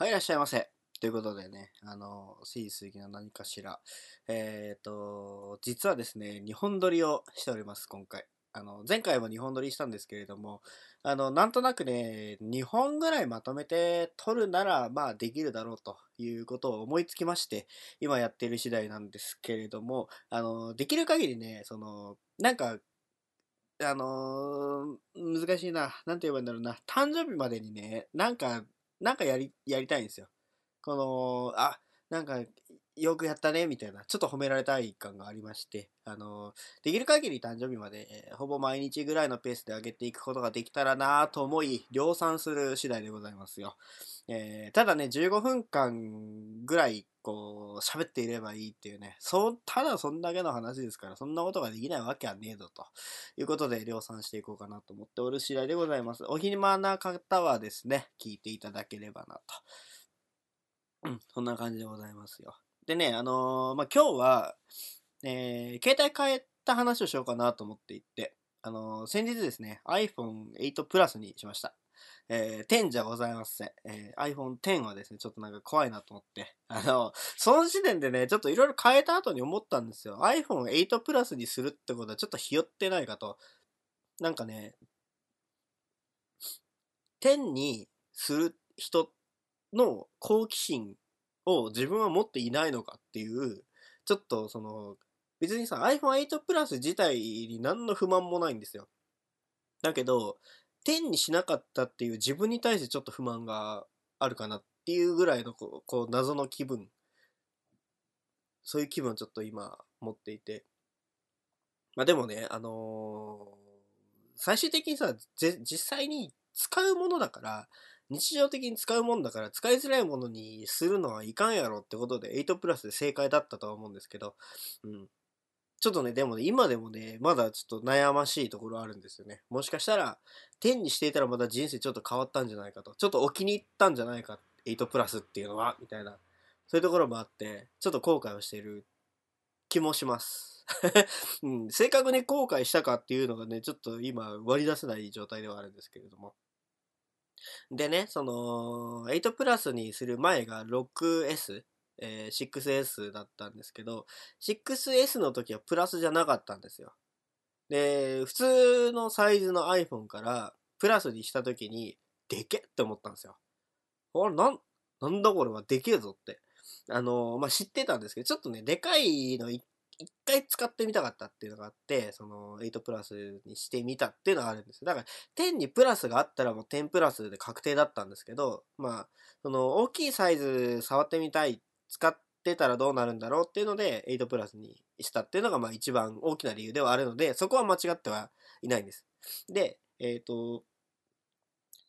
はい、いらっしゃいませ。ということでね、あの、水水の何かしら。えっ、ー、と、実はですね、日本撮りをしております、今回。あの、前回も日本撮りしたんですけれども、あの、なんとなくね、2本ぐらいまとめて撮るなら、まあ、できるだろうということを思いつきまして、今やっている次第なんですけれども、あの、できる限りね、その、なんか、あのー、難しいな。なんて言えばいいんだろうな。誕生日までにね、なんかなんかやり、やりたいんですよ。この、あ、なんか、よくやったね、みたいな、ちょっと褒められたい感がありまして、あの、できる限り誕生日まで、えー、ほぼ毎日ぐらいのペースで上げていくことができたらなと思い、量産する次第でございますよ。えー、ただね、15分間ぐらい、こう、喋っていればいいっていうね、そう、ただそんだけの話ですから、そんなことができないわけはねえぞ、ということで、量産していこうかなと思っておる次第でございます。お暇な方はですね、聞いていただければなと。うん、そんな感じでございますよ。でね、あのー、まあ、今日は、えー、携帯変えた話をしようかなと思っていて、あのー、先日ですね、iPhone 8 Plus にしました。えー、10じゃございません。えー、iPhone X はですね、ちょっとなんか怖いなと思って。あの、その時点でね、ちょっといろいろ変えた後に思ったんですよ。iPhone 8 Plus にするってことはちょっとひよってないかと。なんかね、10にする人の好奇心を自分は持っていないのかっていう、ちょっとその、別にさ、iPhone 8 Plus 自体に何の不満もないんですよ。だけど、10にしなかったっていう自分に対してちょっと不満があるかなっていうぐらいのこう、こう謎の気分。そういう気分をちょっと今持っていて。まあでもね、あのー、最終的にさ、実際に使うものだから、日常的に使うもんだから使いづらいものにするのはいかんやろってことで8プラスで正解だったとは思うんですけど、うん。ちょっとね、でもね、今でもね、まだちょっと悩ましいところあるんですよね。もしかしたら、10にしていたらまだ人生ちょっと変わったんじゃないかと。ちょっとお気に入ったんじゃないか、8プラスっていうのは、みたいな。そういうところもあって、ちょっと後悔をしている気もします。うん、正確に後悔したかっていうのがね、ちょっと今割り出せない状態ではあるんですけれども。でね、その、8プラスにする前が 6S、えー、6S だったんですけど、6S の時はプラスじゃなかったんですよ。で、普通のサイズの iPhone からプラスにした時に、でけって思ったんですよ。あれ、なん、なんだこれはでけえぞって。あの、まあ、知ってたんですけど、ちょっとね、でかいの一一回使ってみたかったっていうのがあって、その8プラスにしてみたっていうのがあるんですだから10にプラスがあったらもう10プラスで確定だったんですけど、まあ、その大きいサイズ触ってみたい、使ってたらどうなるんだろうっていうので8プラスにしたっていうのがまあ一番大きな理由ではあるので、そこは間違ってはいないんです。で、えっ、ー、と、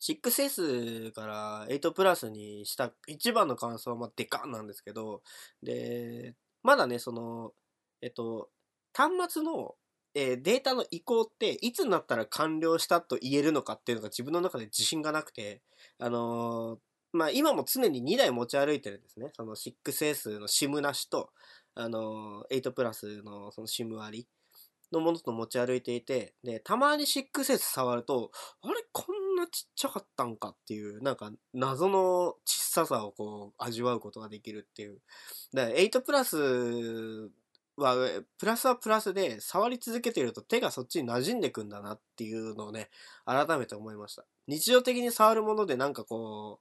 6S から8プラスにした一番の感想はまあでかんなんですけど、で、まだね、その、えっと、端末の、えー、データの移行っていつになったら完了したと言えるのかっていうのが自分の中で自信がなくて、あのー、まあ、今も常に2台持ち歩いてるんですね。その 6S の SIM なしと、あのー、8プラスのその SIM ありのものと持ち歩いていて、で、たまに 6S 触ると、あれこんなちっちゃかったんかっていう、なんか謎の小ささをこう味わうことができるっていう。だから8プラスは、プラスはプラスで、触り続けていると手がそっちに馴染んでくんだなっていうのをね、改めて思いました。日常的に触るものでなんかこ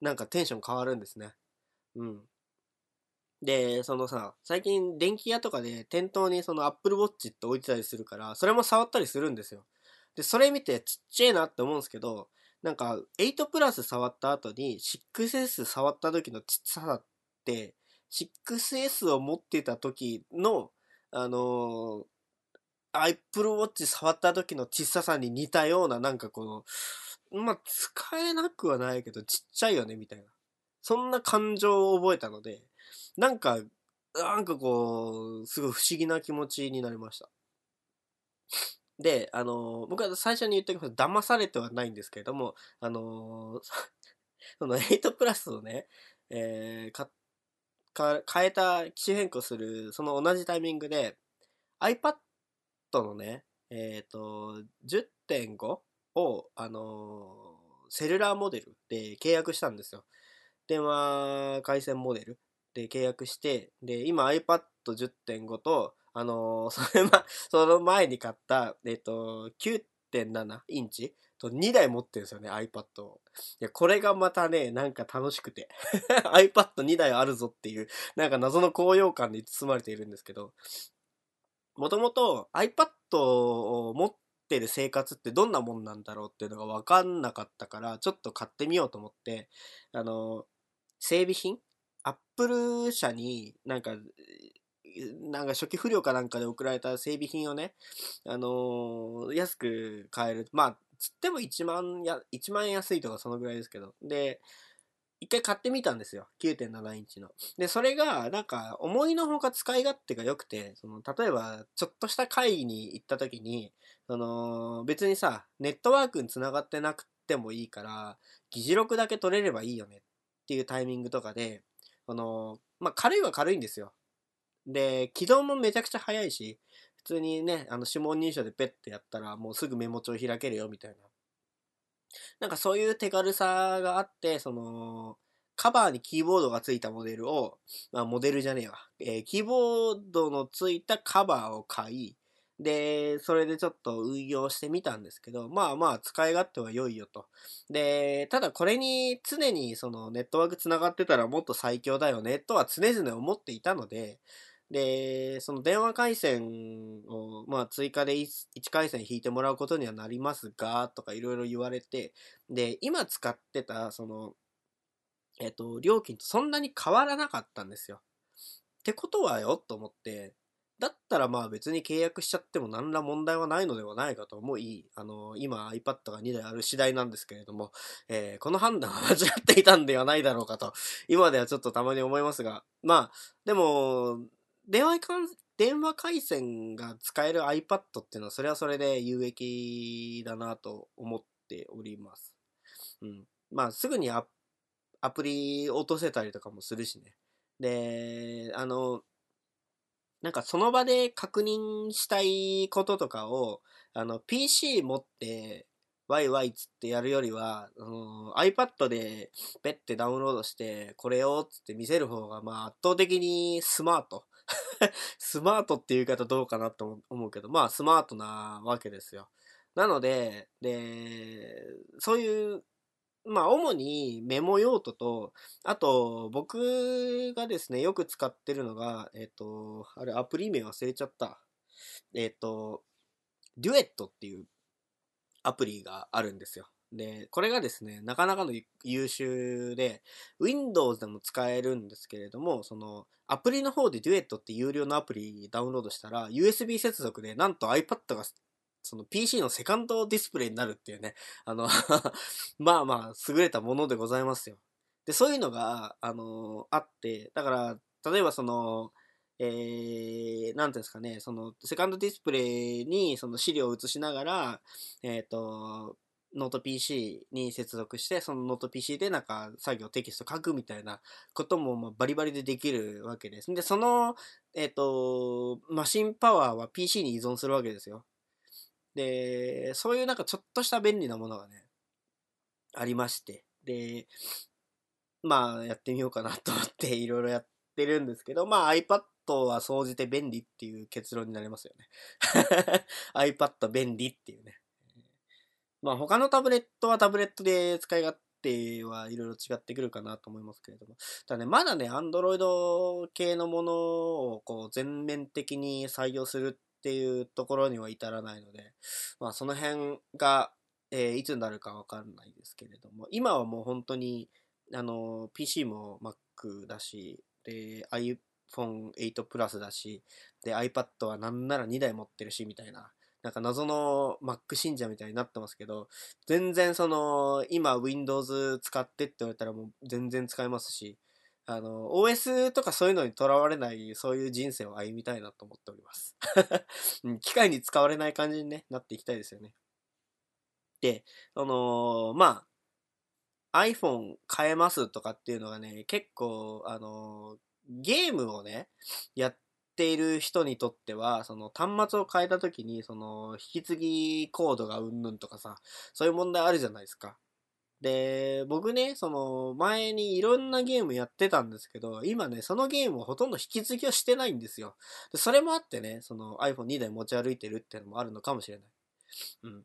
う、なんかテンション変わるんですね。うん。で、そのさ、最近電気屋とかで店頭にその Apple Watch って置いてたりするから、それも触ったりするんですよ。で、それ見てちっちゃいなって思うんですけど、なんか8プラス触った後に 6S 触った時のちっささって、6S を持ってた時の、あのー、Apple Watch 触った時の小ささに似たような、なんかこの、まあ、使えなくはないけど、ちっちゃいよね、みたいな。そんな感情を覚えたので、なんか、なんかこう、すごい不思議な気持ちになりました。で、あのー、僕は最初に言っておきます。騙されてはないんですけれども、あのー、その8プラスをね、えー、買ってか変えた機種変更する、その同じタイミングで、iPad のね、えっ、ー、と、10.5を、あのー、セルラーモデルで契約したんですよ。電話回線モデルで契約して、で、今 iPad10.5 と、あのー、それま、その前に買った、えっと、9.7インチと2台持ってるんですよね、iPad を。いや、これがまたね、なんか楽しくて。iPad2 台あるぞっていう、なんか謎の高揚感で包まれているんですけど、もともと iPad を持ってる生活ってどんなもんなんだろうっていうのがわかんなかったから、ちょっと買ってみようと思って、あの、整備品？アップル社になんか、なんか初期不良かなんかで送られた整備品をね、あのー、安く買える。まあ、つっても1万や、1万円安いとかそのぐらいですけど。で、一回買ってみたんですよ。9.7インチの。で、それが、なんか、思いのほか使い勝手が良くて、その、例えば、ちょっとした会議に行った時に、その、別にさ、ネットワークに繋がってなくてもいいから、議事録だけ取れればいいよねっていうタイミングとかで、その、まあ、軽いは軽いんですよ。で、起動もめちゃくちゃ早いし、普通にね、あの指紋認証でペッてやったらもうすぐメモ帳開けるよみたいな。なんかそういう手軽さがあって、その、カバーにキーボードがついたモデルを、まあモデルじゃねえわ。えー、キーボードのついたカバーを買い、で、それでちょっと運用してみたんですけど、まあまあ使い勝手は良いよと。で、ただこれに常にそのネットワーク繋がってたらもっと最強だよねとは常々思っていたので、で、その電話回線を、まあ、追加で 1, 回線引いてもらうことにはなりますが、とかいろいろ言われて、で、今使ってた、その、えっと、料金とそんなに変わらなかったんですよ。ってことはよ、と思って、だったらまあ別に契約しちゃっても何ら問題はないのではないかと思い、あの、今 iPad が2台ある次第なんですけれども、えー、この判断は間違っていたんではないだろうかと、今ではちょっとたまに思いますが、まあ、でも、電話電話回線が使える iPad っていうのはそれはそれで有益だなと思っております。うん。まあすぐにアプリ落とせたりとかもするしね。で、あの、なんかその場で確認したいこととかを、あの、PC 持ってワイワイつってやるよりは、うん、iPad でペッてダウンロードして、これよつって見せる方が、まあ圧倒的にスマート。スマートっていう言い方どうかなと思うけど、まあスマートなわけですよ。なので、で、そういう、まあ主にメモ用途と、あと僕がですね、よく使ってるのが、えっ、ー、と、あれアプリ名忘れちゃった。えっ、ー、と、デュエットっていうアプリがあるんですよ。で、これがですね、なかなかの優秀で、Windows でも使えるんですけれども、その、アプリの方で Duet って有料のアプリダウンロードしたら、USB 接続で、なんと iPad が、その PC のセカンドディスプレイになるっていうね、あの まあまあ、優れたものでございますよ。で、そういうのが、あのあって、だから、例えばその、えー、なんていうんですかね、その、セカンドディスプレイにその資料を映しながら、えっ、ー、と、ノート PC に接続して、そのノート PC でなんか作業テキスト書くみたいなこともまバリバリでできるわけです。で、その、えっ、ー、と、マシンパワーは PC に依存するわけですよ。で、そういうなんかちょっとした便利なものがね、ありまして。で、まあやってみようかなと思っていろいろやってるんですけど、まあ iPad は総じて便利っていう結論になりますよね。iPad 便利っていうね。まあ他のタブレットはタブレットで使い勝手はいろいろ違ってくるかなと思いますけれども。ただね、まだね、Android 系のものをこう全面的に採用するっていうところには至らないので、まあその辺が、えー、いつになるかわかんないですけれども、今はもう本当に、あの、PC も Mac だし、で、iPhone 8 Plus だし、で、iPad はなんなら2台持ってるし、みたいな。なんか謎の Mac 信者みたいになってますけど、全然その、今 Windows 使ってって言われたらもう全然使えますし、あの、OS とかそういうのにとらわれない、そういう人生を歩みたいなと思っております。機械に使われない感じに、ね、なっていきたいですよね。で、あのー、まあ、iPhone 変えますとかっていうのがね、結構、あのー、ゲームをね、やっている人にとっては、その端末を変えた時に、その引き継ぎコードがうんぬんとかさ、そういう問題あるじゃないですか。で、僕ね、その、前にいろんなゲームやってたんですけど、今ね、そのゲームをほとんど引き継ぎをしてないんですよ。でそれもあってね、その iPhone2 台持ち歩いてるっていうのもあるのかもしれない。うん。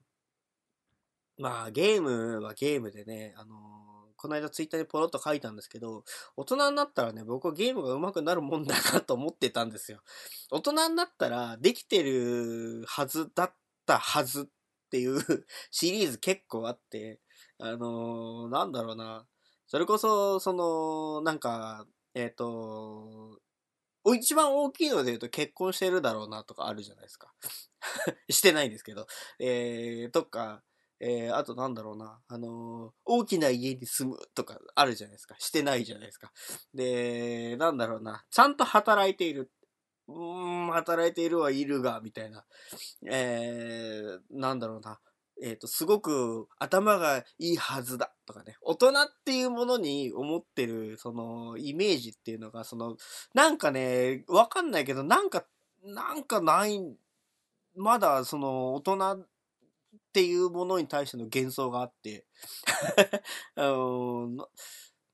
まあ、ゲームはゲームでね、あのー、この間ツイッターでポロッと書いたんですけど、大人になったらね、僕はゲームが上手くなるもんだなと思ってたんですよ。大人になったらできてるはずだったはずっていう シリーズ結構あって、あのー、なんだろうな。それこそ、その、なんか、えっ、ー、と、一番大きいので言うと結婚してるだろうなとかあるじゃないですか。してないんですけど。えー、とか、えー、あとなんだろうな、あのー、大きな家に住むとかあるじゃないですか。してないじゃないですか。で、なんだろうな、ちゃんと働いている。うーん、働いているはいるが、みたいな。えー、なんだろうな。えっ、ー、と、すごく頭がいいはずだとかね、大人っていうものに思ってる、その、イメージっていうのが、その、なんかね、わかんないけど、なんか、なんかない、まだその、大人っていうものに対しての幻想があって あの、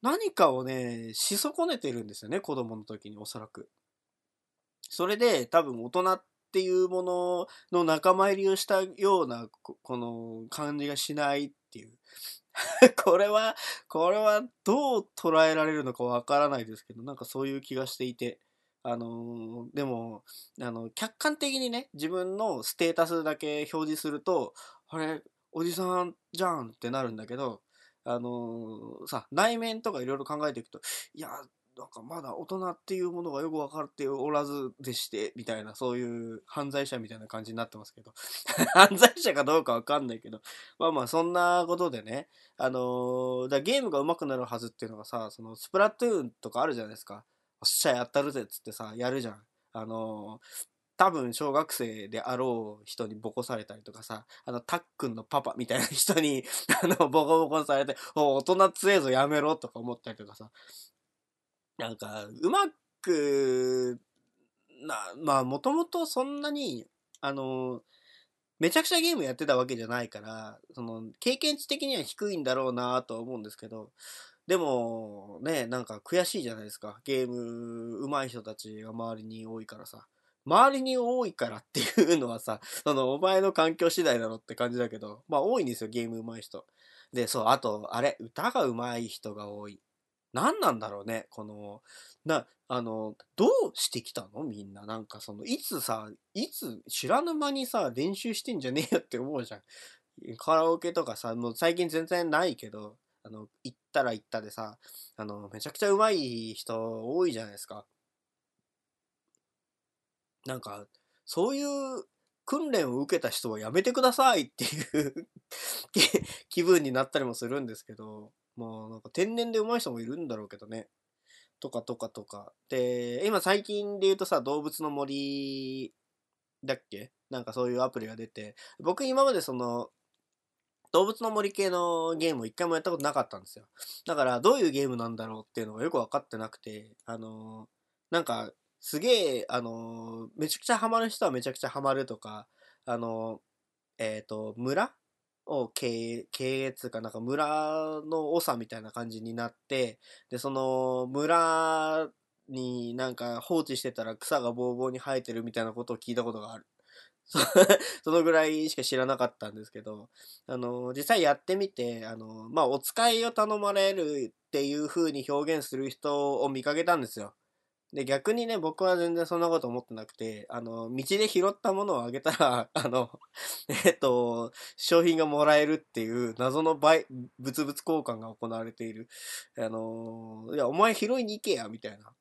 何かをね、し損ねてるんですよね、子供の時におそらく。それで多分大人っていうものの仲間入りをしたような、この感じがしないっていう。これは、これはどう捉えられるのかわからないですけど、なんかそういう気がしていて。あの、でも、あの、客観的にね、自分のステータスだけ表示すると、あれ、おじさんじゃんってなるんだけど、あのー、さ、内面とかいろいろ考えていくと、いや、なんかまだ大人っていうものがよく分かっておらずでして、みたいな、そういう犯罪者みたいな感じになってますけど。犯罪者かどうかわかんないけど。まあまあ、そんなことでね、あのー、だゲームが上手くなるはずっていうのがさ、そのスプラトゥーンとかあるじゃないですか。おっしゃやったるぜっつってさ、やるじゃん。あのー、多分小学生であろう人にボコされたりとかさ、あの、たっくんのパパみたいな人に、あの、ボコボコされて、お、大人強えぞやめろとか思ったりとかさ、なんか、うまく、な、まあ、もともとそんなに、あの、めちゃくちゃゲームやってたわけじゃないから、その、経験値的には低いんだろうなとは思うんですけど、でも、ね、なんか悔しいじゃないですか。ゲーム上手い人たちが周りに多いからさ。周りに多いからっていうのはさ、その、お前の環境次第だろって感じだけど、まあ多いんですよ、ゲーム上手い人。で、そう、あと、あれ、歌が上手い人が多い。何なんだろうね、この、な、あの、どうしてきたの？みんな。なんかその、いつさ、いつ、知らぬ間にさ、練習してんじゃねえよって思うじゃん。カラオケとかさ、もう最近全然ないけど、あの、行ったら行ったでさ、あの、めちゃくちゃ上手い人多いじゃないですか。なんか、そういう訓練を受けた人はやめてくださいっていう 気分になったりもするんですけど、まあなんか天然で上手い人もいるんだろうけどね。とかとかとか。で、今最近で言うとさ、動物の森だっけ？なんかそういうアプリが出て、僕今までその、動物の森系のゲームを一回もやったことなかったんですよ。だからどういうゲームなんだろうっていうのがよくわかってなくて、あのなんかすげえ、あのめちゃくちゃハマる人はめちゃくちゃハマるとか、あのえっ、ー、と、村？を経営、経営っていうかなんか村の長みたいな感じになって、で、その村になんか放置してたら草がぼうぼうに生えてるみたいなことを聞いたことがある。そのぐらいしか知らなかったんですけど、あの、実際やってみて、あの、まあ、お使いを頼まれるっていう風に表現する人を見かけたんですよ。で、逆にね、僕は全然そんなこと思ってなくて、あの、道で拾ったものをあげたら、あの、えっと、商品がもらえるっていう謎の倍、物々交換が行われている。あの、いや、お前拾いに行けや、みたいな。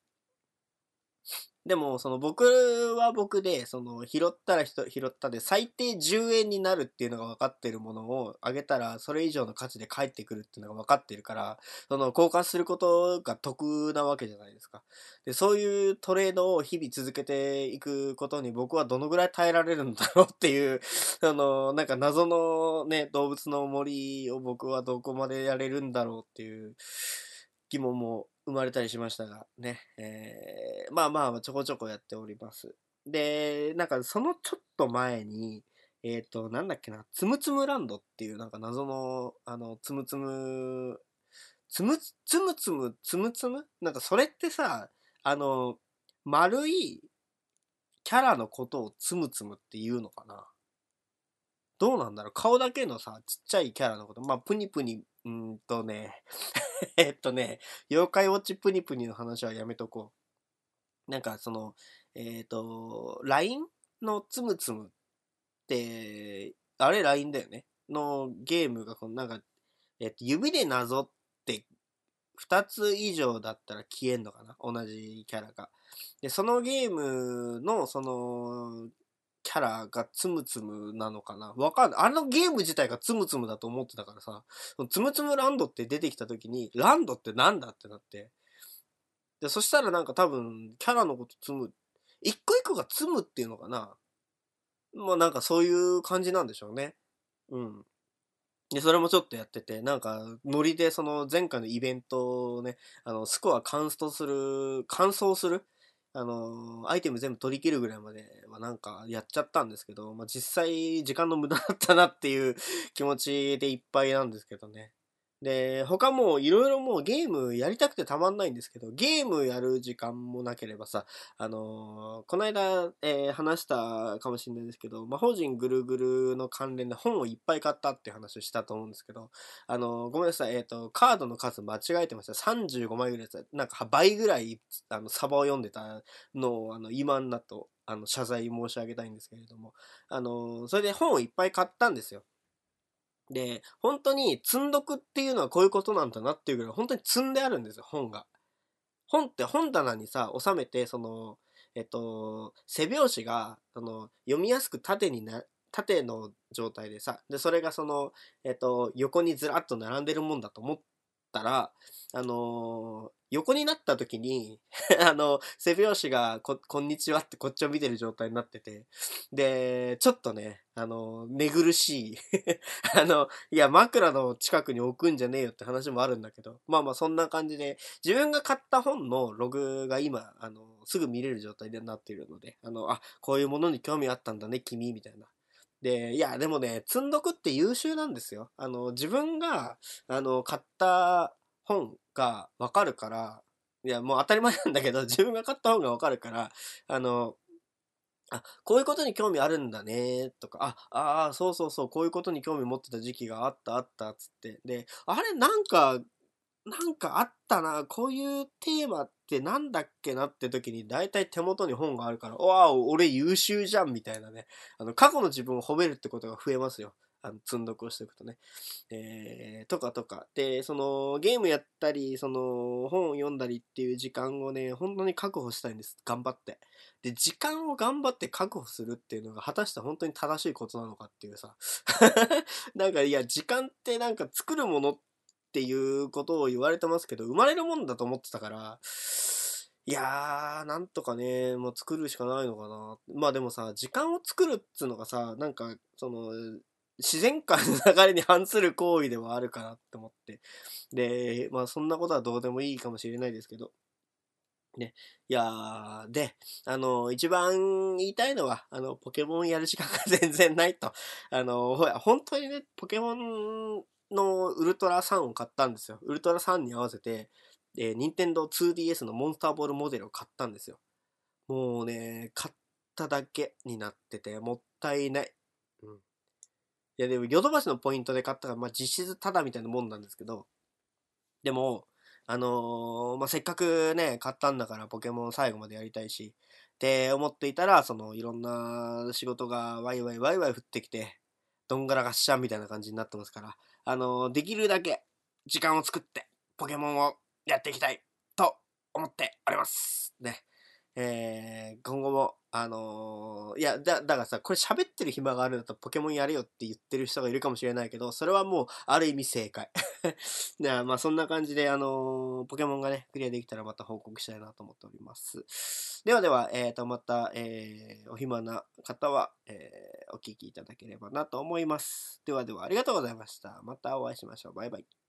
でも、その僕は僕で、その拾ったら拾ったで最低10円になるっていうのが分かってるものをあげたらそれ以上の価値で返ってくるっていうのが分かってるから、その交換することが得なわけじゃないですか。で、そういうトレードを日々続けていくことに僕はどのぐらい耐えられるんだろうっていう、あの、なんか謎のね、動物の森を僕はどこまでやれるんだろうっていう疑問も生まれたりしましたが、ね、えー、まあまあちょこちょこやっております。で、なんかそのちょっと前に、えっ、と、なんだっけな、つむつむランドっていうなんか謎の、あの、つむつむ、つむ、つむつむ、つむつむなんかそれってさ、あの、丸いキャラのことをつむつむって言うのかな？どうなんだろう？顔だけのさ、ちっちゃいキャラのこと。まあ、プニプニ、うんとね、えっとね、妖怪ウォッチプニプニの話はやめとこう。なんかその、えっ、ー、と、LINE のつむつむって、あれ LINE だよね。のゲームが、このなんか、え、ー、と、指でなぞって2つ以上だったら消えんのかな？同じキャラが。で、そのゲームの、その、キャラがつむつむなのかな？わかんない。あのゲーム自体がつむつむだと思ってたからさ、つむつむランドって出てきた時に、ランドってなんだ？ってなって。で、そしたらなんか多分、キャラのことつむ、一個一個がつむっていうのかなまあなんかそういう感じなんでしょうね。うん。で、それもちょっとやってて、なんか、ノリでその前回のイベントをね、あの、スコアカンストする、乾燥するあのアイテム全部取り切るぐらいまではなんかやっちゃったんですけど、まあ、実際時間の無駄だったなっていう気持ちでいっぱいなんですけどね。で、他もいろいろもうゲームやりたくてたまんないんですけど、ゲームやる時間もなければさ、あのー、この間、えー、話したかもしれないですけど、魔法陣ぐるぐるの関連で本をいっぱい買ったっていう話をしたと思うんですけど、あのー、ごめんなさい、えっ、と、カードの数間違えてました。35枚ぐらい。なんか倍ぐらい、あの、サバを読んでたのを、あの、今んだと、あの、謝罪申し上げたいんですけれども、あのそれで本をいっぱい買ったんですよ。で、本当に積んどくっていうのはこういうことなんだなっていうぐらい本当に積んであるんですよ、本が。本って本棚にさ、収めて、その、えっと、背表紙が、その、読みやすく縦にな、縦の状態でさ、で、それがその、えっと、横にずらっと並んでるもんだと思ったら、あの、横になった時に あの、背拍子がこ、こんにちはってこっちを見てる状態になってて、で、ちょっとね、あの、寝苦しい あの、いや、枕の近くに置くんじゃねえよって話もあるんだけど、まあまあそんな感じで、自分が買った本のログが今、あの、すぐ見れる状態になっているので、あの、あ、こういうものに興味あったんだね、君、みたいな。で、いや、でもね、積んどくって優秀なんですよ。あの、自分が、あの、買った本がわかるから、いや、もう当たり前なんだけど、自分が買った本がわかるから、あの、あ、こういうことに興味あるんだね、とか、あ、ああ、そうそうそう、こういうことに興味持ってた時期があったあった、つって。で、あれ、なんか、なんかあったな、こういうテーマってなんだっけなって時に大体手元に本があるから、わお、俺優秀じゃんみたいなね。あの、過去の自分を褒めるってことが増えますよ。あの、積んどくをしていくとね。えー、とかとか。で、その、ゲームやったり、その、本を読んだりっていう時間をね、本当に確保したいんです。頑張って。で、時間を頑張って確保するっていうのが、果たして本当に正しいことなのかっていうさ。なんか、いや、時間ってなんか作るものっていうことを言われてますけど、生まれるもんだと思ってたから、いやー、なんとかね、もう作るしかないのかな。まあでもさ、時間を作るっつうのがさ、なんか、その、自然界の流れに反する行為ではあるかなって思って。で、まあそんなことはどうでもいいかもしれないですけど。ね。いやー、で、あの、一番言いたいのは、あの、ポケモンやる時間が全然ないと。あの、ほら、本当にね、ポケモンのウルトラ3を買ったんですよ。ウルトラ3に合わせて、えー、任天堂 2DS のモンスターボールモデルを買ったんですよ。もうね、買っただけになってて、もったいない。いやでもヨドバシのポイントで買ったから、まあ実質タダみたいなもんなんですけど、でも、あのー、まあ、せっかくね、買ったんだからポケモン最後までやりたいし、って思っていたら、そのいろんな仕事がワイワイワイワイ降ってきて、どんがらがっしゃんみたいな感じになってますから、あのー、できるだけ時間を作ってポケモンをやっていきたいと思っております。ね。えー、今後も、あのー、いや、だ、だからさ、これ喋ってる暇があるんだったらポケモンやれよって言ってる人がいるかもしれないけど、それはもう、ある意味正解。でまあ、そんな感じで、あのー、ポケモンがね、クリアできたらまた報告したいなと思っております。ではでは、えっ、ー、と、また、えー、お暇な方は、えー、お聞きいただければなと思います。ではでは、ありがとうございました。またお会いしましょう。バイバイ。